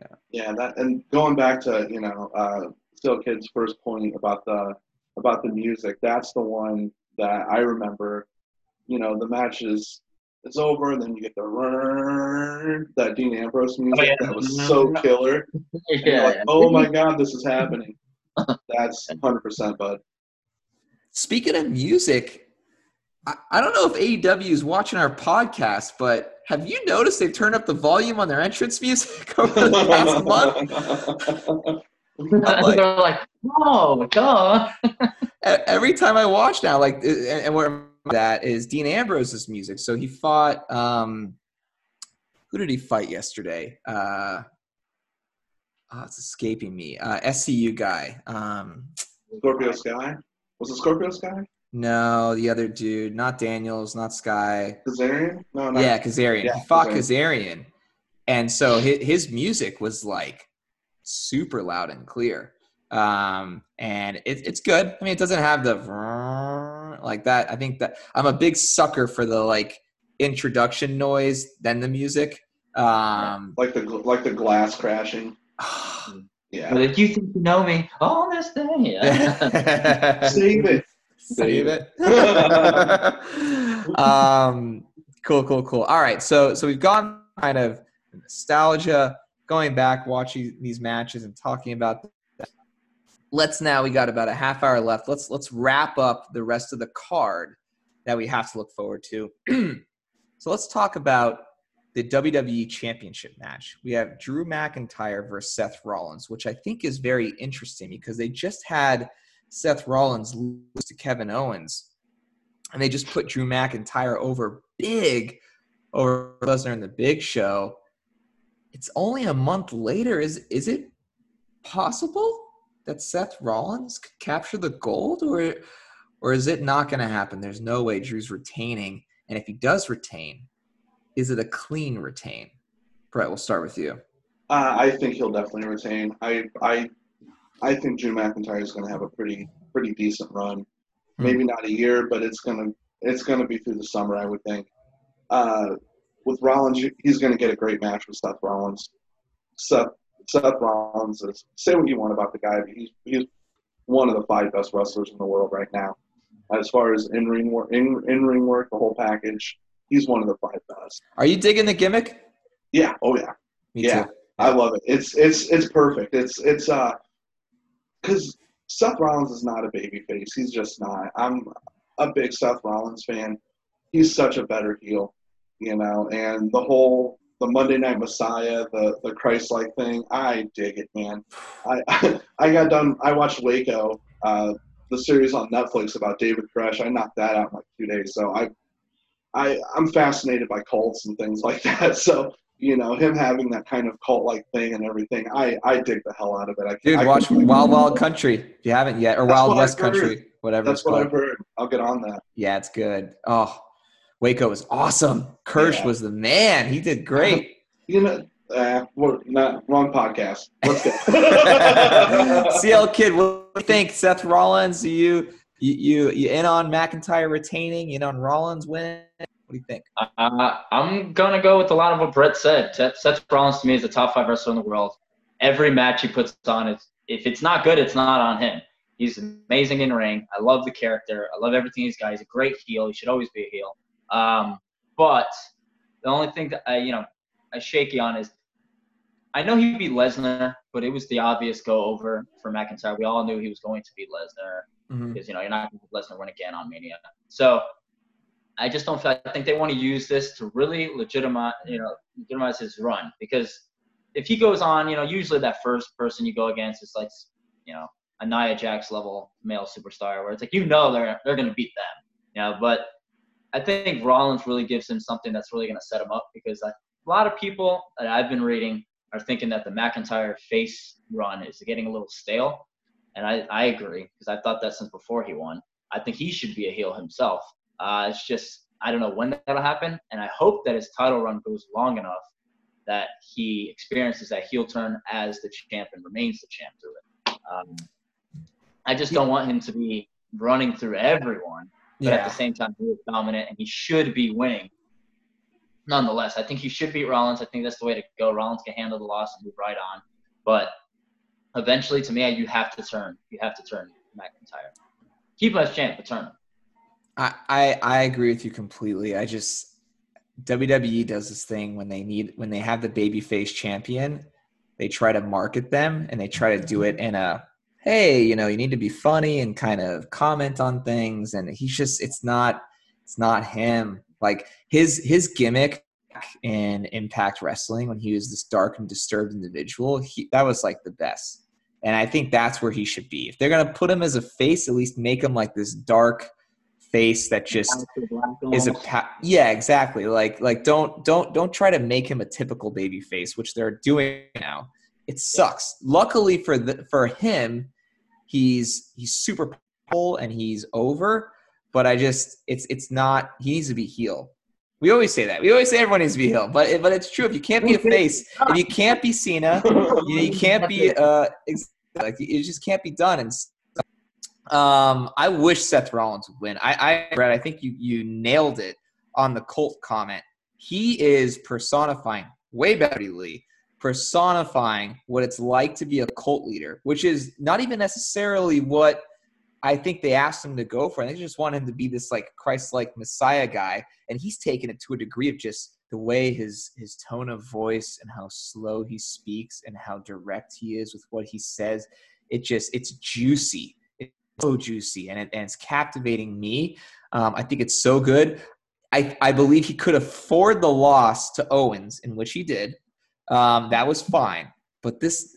Yeah. Yeah. That and going back to you know uh, Still Kid's first point about the about the music. That's the one that I remember you know, the match is it's over, and then you get the that Dean Ambrose music oh, yeah. that was so killer. yeah, like, oh my god, this is happening. That's hundred percent, bud. Speaking of music, I, I don't know if AEW is watching our podcast, but have you noticed they've turned up the volume on their entrance music over the past month? like, They're like, oh, duh. every time I watch now, like, and we're that is Dean Ambrose's music. So he fought. Um, who did he fight yesterday? Uh, oh, it's escaping me. Uh, SCU guy. Um, Scorpio Sky. Was it Scorpio Sky? No, the other dude. Not Daniels. Not Sky. Kazarian. No, not, yeah, Kazarian. Yeah, he fought Kazarian. Kazarian, and so his, his music was like super loud and clear um, and it, it's good. I mean, it doesn't have the like that. I think that I'm a big sucker for the like introduction noise, then the music. Um, like the like the glass crashing. Yeah. Like you think you know me on this day. Yeah. Save it. Save it. um, cool, cool, cool. All right, so so we've gone kind of nostalgia, going back, watching these matches, and talking about let's now we got about a half hour left. Let's let's wrap up the rest of the card that we have to look forward to. so let's talk about the WWE Championship match. We have Drew McIntyre versus Seth Rollins, which I think is very interesting because they just had Seth Rollins lose to Kevin Owens, and they just put Drew McIntyre over big over Lesnar in the Big Show. It's only a month later. Is is it possible? that Seth Rollins could capture the gold, or or is it not going to happen? There's no way Drew's retaining, and if he does retain, is it a clean retain? Brett, we'll start with you. Uh, I think he'll definitely retain. I I I think Drew McIntyre is going to have a pretty pretty decent run. Hmm. Maybe not a year, but it's gonna it's gonna be through the summer, I would think. Uh, with Rollins, he's going to get a great match with Seth Rollins. Seth Seth Rollins is say what you want about the guy, but he's he's one of the five best wrestlers in the world right now. As far as in ring work, in in ring work, the whole package, he's one of the five best. Are you digging the gimmick? Yeah. Oh yeah. Me Yeah. too. I love it. It's it's it's perfect. It's it's uh, because Seth Rollins is not a baby face. He's just not. I'm a big Seth Rollins fan. He's such a better heel, you know. And the whole the Monday Night Messiah, the the Christ like thing, I dig it, man. I I got done. I watched Waco, uh, the series on Netflix about David Koresh. I knocked that out in like two days. So I I I'm fascinated by cults and things like that. So you know, him having that kind of cult like thing and everything, I, I dig the hell out of it. I, Dude, I watch Wild Wild Country if you haven't yet, or That's Wild West Country, whatever That's what called. I've heard. I'll get on that. Yeah, it's good. Oh, Waco was awesome. Kitsch Yeah. was the man. He did great. You know, uh, we're not wrong podcast. Let's go. CL Kid, what do you think? Seth Rollins, you you you, you in on McIntyre retaining? You in on Rollins winning? What do you think? Uh, I'm gonna go with a lot of what Brett said. Seth, Rollins to me is a top five wrestler in the world. Every match he puts on, it's, if it's not good, it's not on him. He's amazing in ring. I love the character. I love everything he's got. He's a great heel. He should always be a heel. Um, but the only thing that I, you know, I shaky on is I know he'd beat Lesnar, but it was the obvious go over for McIntyre. We all knew he was going to beat Lesnar Mhm. because you know you're not going to Lesnar win again on Mania. So I just don't feel. I think they want to use this to really legitimize, you know, legitimize his run because if he goes on, you know, usually that first person you go against is like, you know, a Nia Jax level male superstar where it's like you know they're they're to beat them, you know. But I think Rollins really gives him something that's really to set him up because a lot of people that I've been reading are thinking that the McIntyre face run is getting a little stale. And I, I agree because I thought that since before he won. I think he should be a heel himself. Uh, it's just, I don't know when that'll happen. And I hope that his title run goes long enough that he experiences that heel turn as the champ and remains the champ through it. Um, I just don't want him to be running through everyone, but at the same time, he is dominant and he should be winning. Nonetheless, I think he should beat Rollins. I think that's the way to go. Rollins can handle the loss and move right on. But eventually, to me, you have to turn. You have to turn McIntyre. Keep him as champ, but turn him. I, I agree with you completely. I just WWE does this thing when they need when they have the babyface champion, they try to market them and they try to do it in a hey, you know, you need to be funny and kind of comment on things and he's just it's not it's not him. Like his his gimmick in Impact Wrestling when he was this dark and disturbed individual, he, that was like the best. And I think that's where he should be. If they're gonna put him as a face, at least make him like this dark face that just is a pa- yeah exactly. Like like don't don't don't try to make him a typical baby face which they're doing now. It sucks. Luckily for the for him he's he's super powerful and he's over but i just it's it's not he needs to be heel. We always say that. We always say everyone needs to be heel but it- but it's true. If you can't be a face if you can't be Cena you, you can't be uh like it just can't be done. And um i wish seth rollins would win. I i Brett, i think you you nailed it on the cult comment. He is personifying way better lee personifying what it's like to be a cult leader which is not even necessarily what i think they asked him to go for. They just want him to be this like christ-like messiah guy and he's taken it to a degree of just the way his his tone of voice and how slow he speaks and how direct he is with what he says. It just it's juicy so juicy and, it, and it's captivating me. Um, i think it's so good. I, I believe he could afford the loss to owens in which he did. Um, that was fine. But this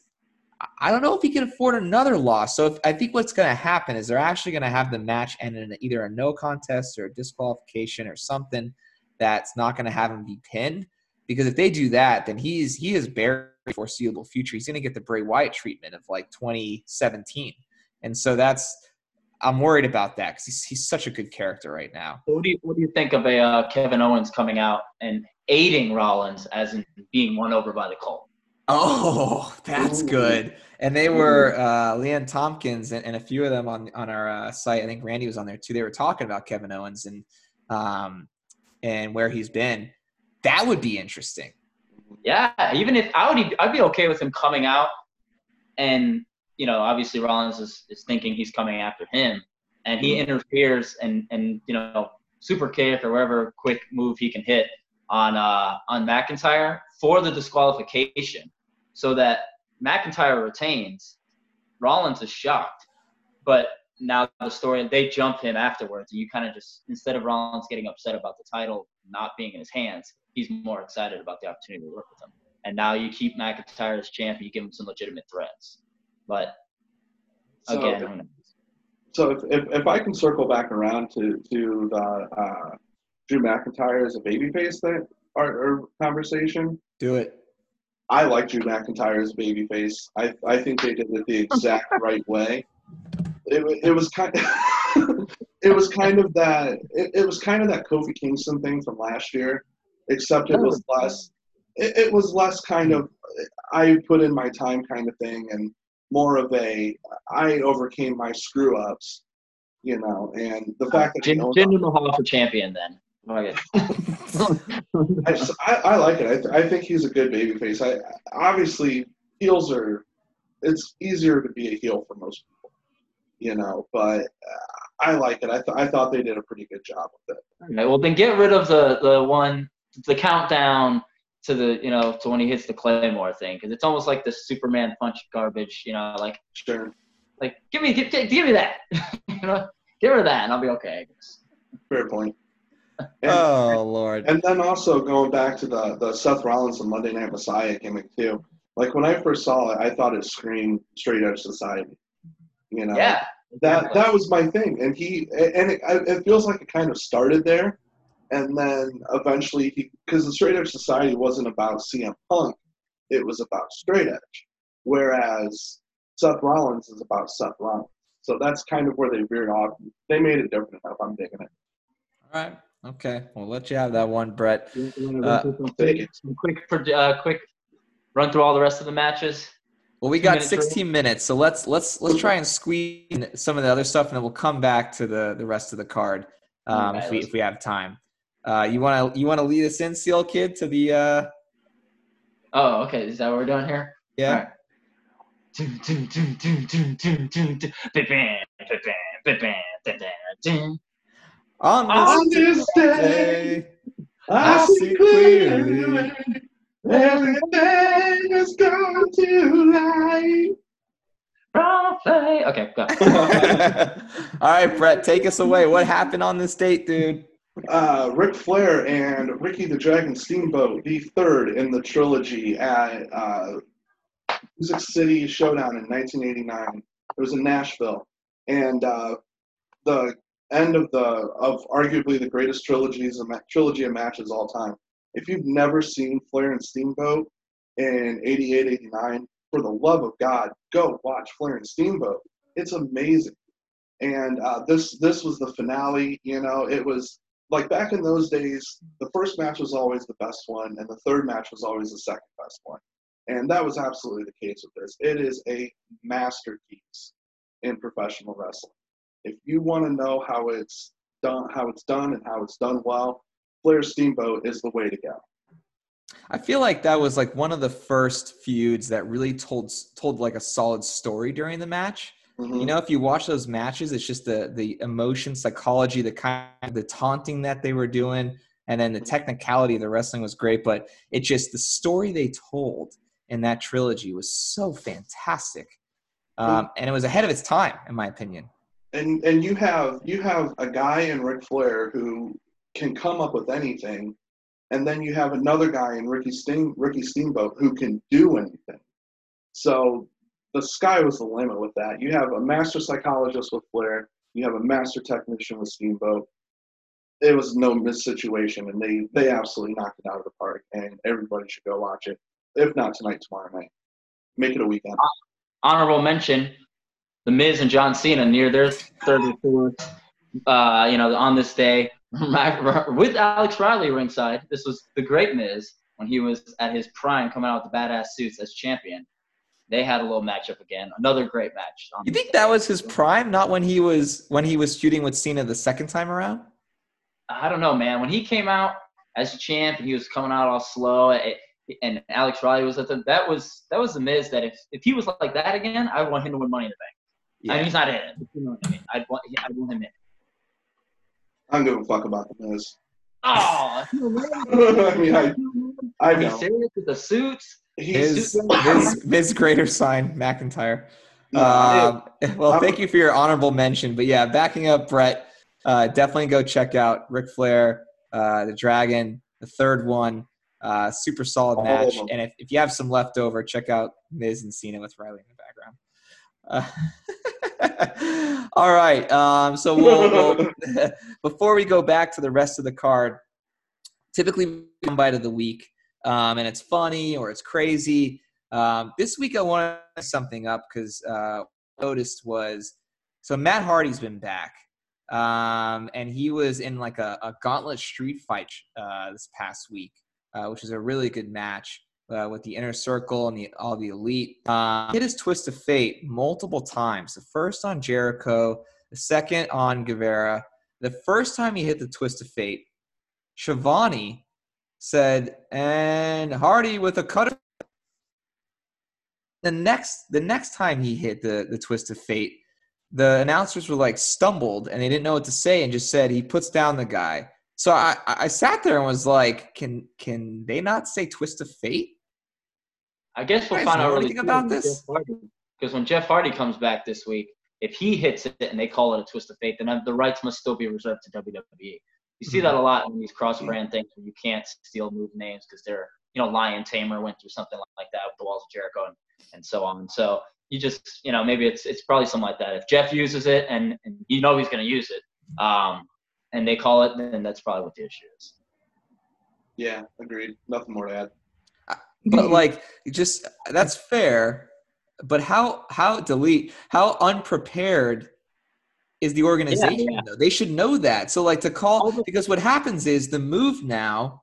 i don't know if he can afford another loss. So if, i think what's going to happen is they're actually going to have the match end in either a no contest or a disqualification or something that's not going to have him be pinned. Because if they do that, then he's he is very foreseeable future. He's going to get the Bray Wyatt treatment of like 2017, and so that's I'm worried about that because he's he's such a good character right now. What do you What do you think of a uh, Kevin Owens coming out and aiding Rollins as in being won over by the Cult? Oh, that's Ooh. good. And they were uh, Leanne Tompkins and, and a few of them on on our uh, site. I think Randy was on there too. They were talking about Kevin Owens and um, and where he's been. That would be interesting. Yeah, even if I would, I'd be okay with him coming out and you know, obviously Rollins is, is thinking he's coming after him, and he interferes and and you know super kick or whatever quick move he can hit on uh, on McIntyre for the disqualification, so that McIntyre retains. Rollins is shocked, but now the story they jump him afterwards, and you kind of just instead of Rollins getting upset about the title not being in his hands, he's more excited about the opportunity to work with him. And now you keep McIntyre as champ, you give him some legitimate threats. But So- again, who knows? So if, if, if I can circle back around to to the uh, Drew McIntyre as a babyface that our, our conversation, Do it. I like Drew McIntyre as a babyface. I I think they did it the exact right way. It, it was kind it was kind of that it, it was kind of that Kofi Kingston thing from last year, except it was less it, it was less kind of I put in my time kind of thing and more of a I overcame my screw ups, you know, and the fact that he Jinder Mahal for champion then. Okay. I, just, I, I like it. I, th- I think he's a good babyface. I obviously heels are. It's easier to be a heel for most people, you know. But uh, I like it. I, th- I thought they did a pretty good job with it. Okay, well then get rid of the the one the countdown to the you know to when he hits the claymore thing because it's almost like the Superman punch garbage. You know, like Sure, like give me give, give me that. you know, give rid of that and I'll be okay. I guess. fair point. And, Oh Lord. and then also going back to the the Seth Rollins and Monday Night Messiah gimmick too. Like when I first saw it, I thought it screamed straight edge society. You know, Yeah. that exactly. that was my thing and he and it, it feels like it kind of started there and then eventually he because the straight edge society wasn't about cm punk it was about straight edge whereas seth rollins is about seth rollins so that's kind of where they veered off they made it different enough i'm digging it All right. Okay. We'll let you have that one, Brett. Uh, some quick, quick, uh, quick run through all the rest of the matches. Well, we got minutes, right? 16 minutes, so let's let's let's try and squeeze in some of the other stuff, and then we'll come back to the the rest of the card um, Okay, if we if we have time. Uh, you want to you want to lead us in, Seal Kid, to the uh, Oh, okay. Is that what we're doing here? yeah. On On this this day, day, i see clearly everything is going to light Okay, go. All right, Brett, take us away. What happened on this date, dude? Uh, Flair and Ricky the Dragon Steamboat, the third in the trilogy at uh, Music City Showdown in 1989. It was in Nashville, and uh, the end of the of arguably the greatest trilogies ma- trilogy of matches all time. If you've never seen Flair and Steamboat in 88, 89, for the love of God, go watch Flair and Steamboat. It's amazing. And uh, this this was the finale. You know, it was like back in those days, the first match was always the best one, and the third match was always the second best one. And that was absolutely the case with this. It is a masterpiece in professional wrestling. If you want to know how it's done, how it's done, and how it's done well, Flair Steamboat is the way to go. I feel like that was like one of the first feuds that really told told like a solid story during the match. Mhm. You know, if you watch those matches, it's just the the emotion, psychology, the kind of the taunting that they were doing, and then the technicality of the wrestling was great. But it just the story they told in that trilogy was so fantastic, um, and it was ahead of its time, in my opinion. and and you have you have a guy in Ric Flair who can come up with anything, and then you have another guy in Ricky Steam Ricky Steamboat who can do anything. So the sky was the limit with that. You have a master psychologist with Flair, you have a master technician with Steamboat. It was no miss situation, and they they absolutely knocked it out of the park. And everybody should go watch it, if not tonight, tomorrow night. Make it a weekend. Honorable mention: The Miz and John Cena near their 34th. Uh, you know, on this day with Alex Riley ringside. This was the Great Miz when he was at his prime, coming out with the badass suits as champion. They had a little matchup again. Another great match. on You think that was his prime, not when he was when he was shooting with Cena the second time around? I don't know, man. When he came out as champ and he was coming out all slow, it, and Alex Riley was at the that was that was the Miz that if if he was like that again, I would want him to win Money in the Bank. Yeah. I mean, he's not in it. You know what I mean? I'd want I'd want him in. I don't give a fuck about the Miz. Oh, I mean, I, I Are you serious with the suits? His, his, his greater sign, McIntyre. Um, well, thank you for your honorable mention. But yeah, backing up Brett, uh, definitely go check out Ric Flair, uh, the Dragon, the third one. Uh, super solid match. And if, if you have some left over, check out Miz and Cena with Riley in the background. Uh, all right. Um, so we'll, we'll before we go back to the rest of the card, typically one bite of the week, um, and it's funny or it's crazy. Um, this week I want to something up because uh, noticed was so Matt Hardy's been back, um, and he was in like a, a gauntlet street fight uh, this past week, uh, which is a really good match. Uh, with the inner circle and the, all the elite, uh, hit his twist of fate multiple times. The first on Jericho, the second on Guevara. The first time he hit the twist of fate, Schiavone said, and Hardy with a cut. The next, the next time he hit the the twist of fate, the announcers were like stumbled and they didn't know what to say and just said he puts down the guy. So I, I sat there and was like, can can they not say twist of fate? I guess we'll find out really about this? Because when Jeff Hardy comes back this week, if he hits it and they call it a twist of fate, then the rights must still be reserved to WWE. You see Mm-hmm. that a lot in these cross-brand things where you can't steal move names because they're, you know, Lion Tamer went through something like that with the Walls of Jericho and, and so on. So you just, you know, maybe it's it's probably something like that. If Jeff uses it and, and you know he's going to use it, um, and they call it, then that's probably what the issue is. yeah, agreed. Nothing more to add. But like, just that's fair. But how how delete how unprepared is the organization? yeah. Though they should know that. So like to call because what happens is the move now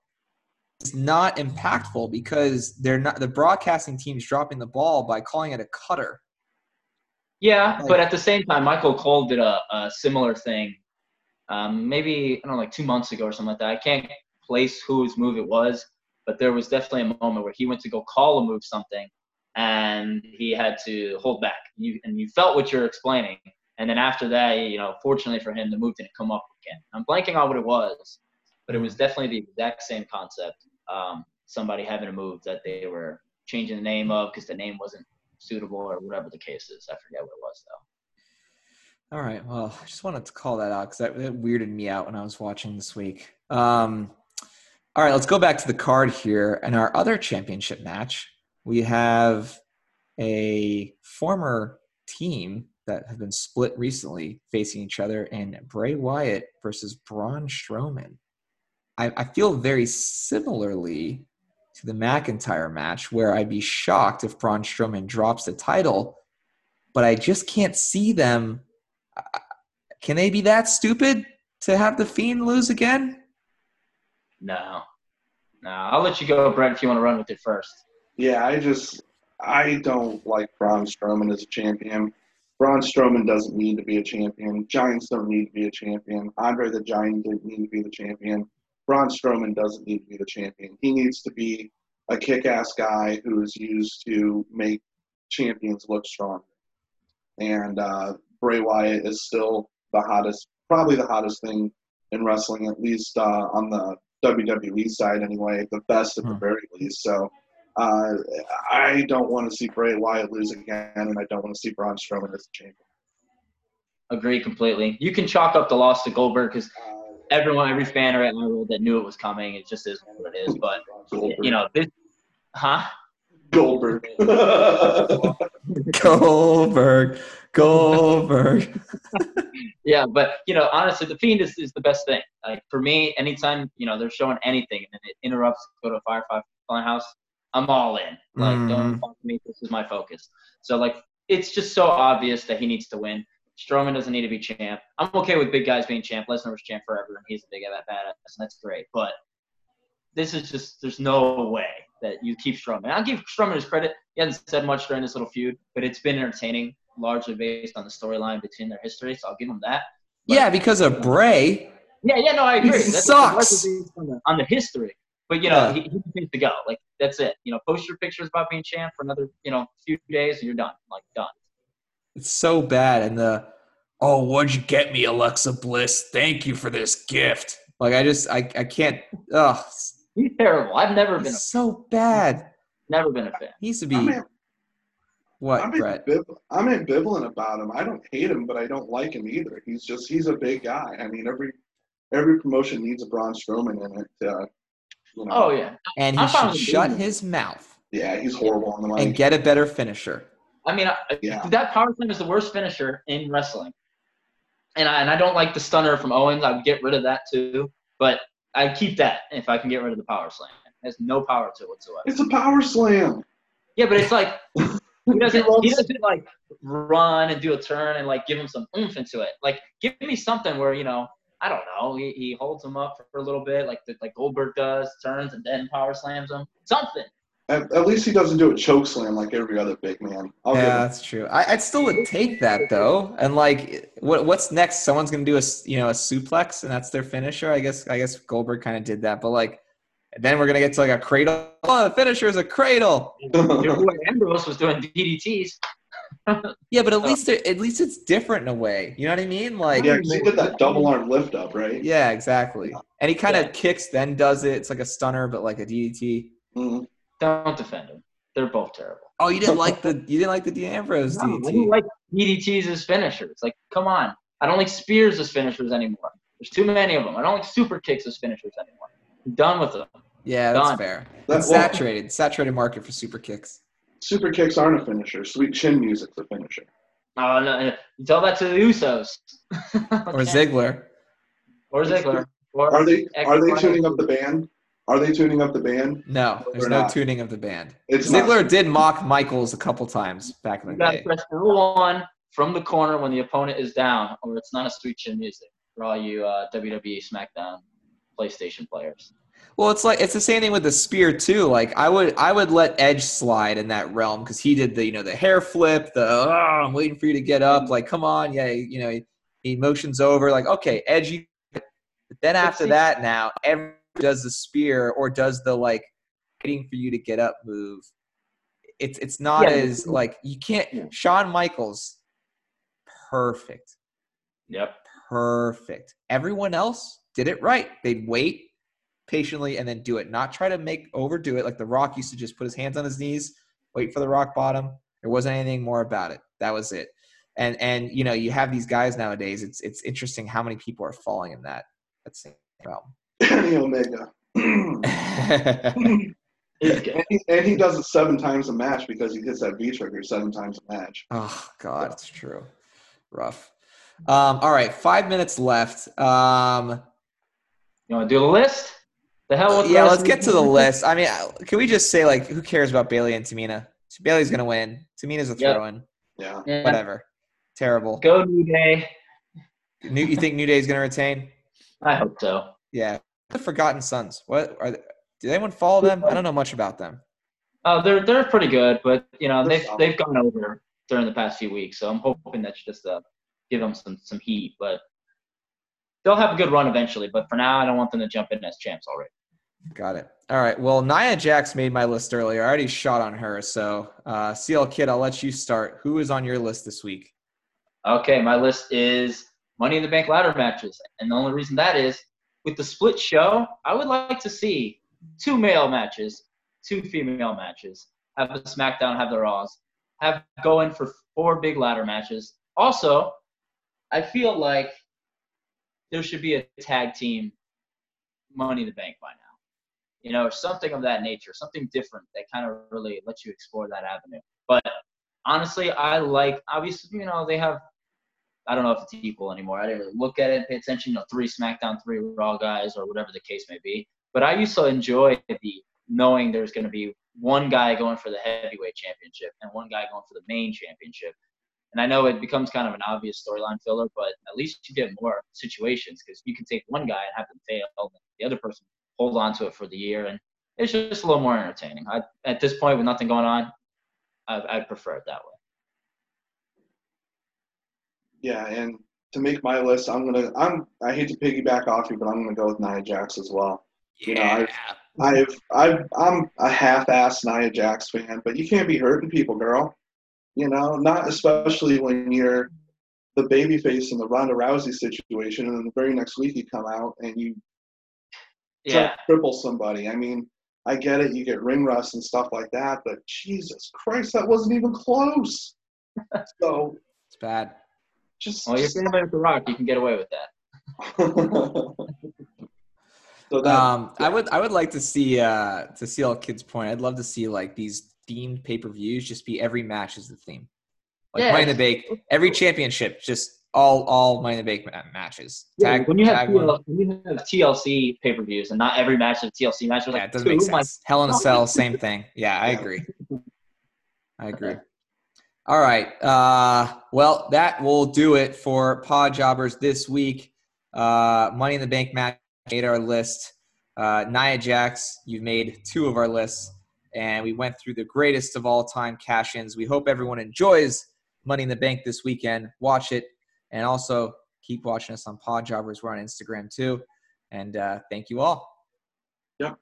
is not impactful because they're not the broadcasting team's dropping the ball by calling it a cutter. Yeah, Like- but at the same time, Michael Cole did a, a similar thing. Um, maybe I don't know, like two months ago or something like that. I can't place whose move it was, but there was definitely a moment where he went to go call a move something, and he had to hold back. You and you felt what you're explaining, and then after that, you know, fortunately for him, the move didn't come up again. I'm blanking on what it was, but it was definitely the exact same concept. Um, somebody having a move that they were changing the name of because the name wasn't suitable or whatever the case is. I forget what it was though. All right. Well, I just wanted to call that out because that, that weirded me out when I was watching this week. Um, all right, let's go back to the card here. And our other championship match, we have a former team that have been split recently facing each other in Bray Wyatt versus Braun Strowman. I, I feel very similarly to the McIntyre match, where I'd be shocked if Braun Strowman drops the title, but I just can't see them. Can they be that stupid to have the Fiend lose again? No. No. I'll let you go, Brett, if you want to run with it first. Yeah, I just I don't like Braun Strowman as a champion. Braun Strowman doesn't need to be a champion. Giants don't need to be a champion. Andre the Giant didn't need to be the champion. Braun Strowman doesn't need to be the champion. He needs to be a kick-ass guy who is used to make champions look strong. And uh, Bray Wyatt is still the hottest, probably the hottest thing in wrestling, at least uh, on the WWE side anyway, the best at the Hmm. very least. So uh, I don't want to see Bray Wyatt lose again, and I don't want to see Braun Strowman as the champion. Agree completely. You can chalk up the loss to Goldberg because Uh, everyone, every fan around the world that knew it was coming, it just is what it is. But, Goldberg. you know, this, huh? Goldberg. Goldberg, Goldberg. Yeah, but, you know, honestly, The Fiend is, is the best thing. Like, for me, anytime, you know, they're showing anything and it interrupts go to a Firefly Funhouse, I'm all in. Like, don't Mhm. fuck me. This is my focus. So, like, it's just so obvious that he needs to win. Strowman doesn't need to be champ. I'm okay with big guys being champ. Lesnar was champ forever, and he's a big that badass, and that's great. But this is just there's no way that you keep Strowman. I'll give Strowman his credit. He hasn't said much during this little feud, but it's been entertaining, largely based on the storyline between their history. So I'll give him that. But- Yeah, because of Bray. Yeah, yeah, no, I agree. He That's sucks. on the, on the history. But you know, Yeah. he, he needs to go. Like that's it. You know, post your pictures about being champ for another you know few days, and you're done. Like done. It's so bad. And the oh, what'd you get me, Alexa Bliss? Thank you for this gift. Like I just I I can't. Oh, He's terrible. I've never been a, it's so bad. never been a fan. He used to I'm, be what, I'm, Brett? ambivalen- I'm ambivalent about him. I don't hate him, but I don't like him either. He's just he's a big guy. I mean, every every promotion needs a Braun Strowman in it. Uh, you know, Oh yeah. And he I'm should shut being- his mouth yeah, he's horrible on the mic. and get a better finisher. I mean, I, Yeah. that power slam is the worst finisher in wrestling. And I, and I don't like the stunner from Owens. I would get rid of that too. But I keep that if I can get rid of the power slam. It has no power to it whatsoever. it's a power slam. Yeah, but it's like he doesn't he doesn't like run and do a turn and like give him some oomph into it. Like give me something where you know I don't know he, he holds him up for a little bit like the, like Goldberg does, turns and then power slams him. Something. At, at least he doesn't do a choke slam like every other big man. I'll yeah, that's true. I, I'd still would take that though. And like, what what's next? Someone's gonna do a s- you know a suplex, and that's their finisher. I guess I guess Goldberg kind of did that, but like, then we're gonna get to like a cradle. Oh, the finisher is a cradle. Ambrose was doing DDTs. Yeah, but at least at least it's different in a way. You know what I mean? Like, yeah, yeah, 'cause he did that double arm lift up, right? Yeah, exactly. And he kind of Yeah. kicks, then does it. It's like a stunner, but like a DDT. Mhm. Don't defend him. They're both terrible. Oh, you didn't like the you didn't like the Dean Ambrose No, I DDT. don't like DDTs as finishers. Like, come on. I don't like spears as finishers anymore. There's too many of them. I don't like super kicks as finishers anymore. I'm done with them. yeah, that's Done. fair. That- It's well- saturated, saturated market for super kicks. Super kicks aren't a finisher. Sweet chin music's a finisher. Oh, no, no. You tell that to the Usos. Or Ziggler. Or Ziggler. Or Are they are they X- tuning up the band? Are they tuning up the band? No, there's no not. tuning of the band. It's Ziggler not. did mock Michaels a couple times back in You the got to day. press L1 from the corner when the opponent is down, or it's not a sweet chin music for all you uh, WWE SmackDown PlayStation players. Well, it's like it's the same thing with the spear too. Like I would I would let Edge slide in that realm because he did the you know the hair flip, the oh, I'm waiting for you to get up. Mm-hmm. Like come on, yeah, you know he, he motions over. Like okay, Edge. You, but then after that, now everyone does the spear or does the like waiting for you to get up move. It's it's not Yeah, as mm-hmm. like you can't. Yeah. Shawn Michaels, perfect. Yep. perfect. Everyone else did it right. They'd wait patiently and then do it, not try to make overdo it. Like The Rock used to just put his hands on his knees, wait for the rock bottom. There wasn't anything more about it. That was it. And and you know you have these guys nowadays. It's it's interesting how many people are falling in that that same realm. Kenny Omega. and, he, and he does it seven times a match because he hits that V trigger seven times a match. oh God, it's true. Rough. Um, all right, five minutes left. Um, You want to do the list? The hell with yeah, let's get to the list. I mean, uh, can we just say like, who cares about Bayley and Tamina? Bayley's gonna win. Tamina's a Yep. throw-in. Yeah. Yeah. Whatever. Terrible. Go New Day. New, you think New Day's gonna retain? I hope so. Yeah. The Forgotten Sons. What are? They, did anyone follow them? I don't know much about them. Oh, they're they're pretty good, but you know They're they've they've gone over during the past few weeks, so I'm hoping that's just uh give them some some heat. But they'll have a good run eventually. But for now, I don't want them to jump in as champs already. Got it. All right. Well, Nia Jax made my list earlier. I already shot on her. So, uh, CL Kid, I'll let you start. Who is on your list this week? Okay, my list is Money in the Bank ladder matches, and the only reason that is with the split show, I would like to see two male matches, two female matches, have the SmackDown have the Raws, have go in for four big ladder matches. Also, I feel like there should be a tag team Money in the Bank by now. You know, something of that nature, something different that kind of really lets you explore that avenue. But honestly, I like obviously, you know, they have I don't know if it's equal anymore. I didn't look at it, pay attention. You know, three SmackDown, three Raw guys, or whatever the case may be. But I used to enjoy the knowing there's going to be one guy going for the heavyweight championship and one guy going for the main championship. And I know it becomes kind of an obvious storyline filler, but at least you get more situations because you can take one guy and have them fail, the other person hold on to it for the year, and it's just a little more entertaining. I, at this point, with nothing going on, I, I'd prefer it that way. Yeah, and to make my list, I'm gonna I'm I hate to piggyback off you, but I'm gonna go with Nia Jax as well. You know, I- I've, I've, I'm a half-ass Nia Jax fan, but you can't be hurting people, girl. You know, not especially when you're the babyface in the Ronda Rousey situation, and then the very next week you come out and you try Yeah. to cripple somebody. I mean, I get it, you get ring rust and stuff like that, but Jesus Christ, that wasn't even close. so It's bad. just. Well, you're saying about The Rock, you can get away with that. so that Um, I would I would like to see uh to see all kids point. I'd love to see like these themed pay per views just be every match is the theme. Like Yeah, Money in the Bank, every championship, just all all Money in the Bank matches. Yeah, Tag, when you have tag one. TL, when you have TLC pay per views and not every match is TLC match, Yeah, like it doesn't make sense. Hell in a Cell, same thing. Yeah, I agree. I agree. All right. Uh, well, that will do it for Pod Jobbers this week. Uh, Money in the Bank match made our list. Uh, Nia Jax, you've made two of our lists, and we went through the greatest of all time cash ins. We hope everyone enjoys Money in the Bank this weekend. Watch it, and also keep watching us on Pod Jobbers. We're on Instagram too. And uh, thank you all. Yep.